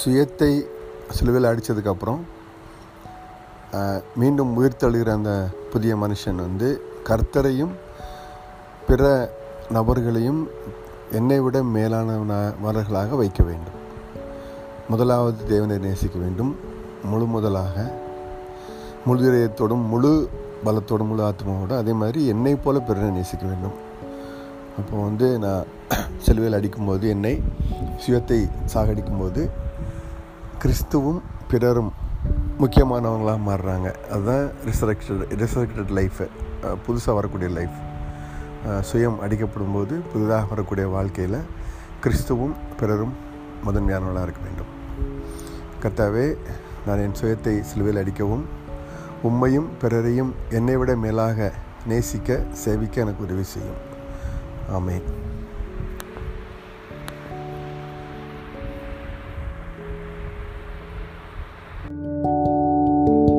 சுயத்தை சிலுவையில் அடித்ததுக்கப்புறம் மீண்டும் உயிர்த்தெழுகிற அந்த புதிய மனுஷன் வந்து கர்த்தரையும் பிற நபர்களையும் என்னை விட மேலானவர்களாக வைக்க வேண்டும். முதலாவது தேவனை நேசிக்க வேண்டும். முழு முதலாக முழு இதயத்தோடும் முழு பலத்தோடும் முழு ஆத்மாவோடு அதே மாதிரி என்னை போல பிறனை நேசிக்க வேண்டும். அப்போ வந்து நான் சிலுவையில் அடிக்கும்போது என்னை சுயத்தை சாகடிக்கும்போது கிறிஸ்துவும் பிறரும் முக்கியமானவங்களாக மாறுறாங்க. அதுதான் ரிசரக்டட் ரிசரக்டட் லைஃபு புதுசாக வரக்கூடிய லைஃப் சுயம் அடிக்கப்படும் போது புதிதாக வரக்கூடிய வாழ்க்கையில் கிறிஸ்துவும் பிறரும் முதன்மையானவர்களாக இருக்க வேண்டும். கர்த்தாவே நான் என் சுயத்தை சிலுவையில் அடிக்கவும் உம்மையும் பிறரையும் என்னை விட மேலாக நேசிக்க சேவிக்க எனக்கு உதவி செய்யும். Amen. thank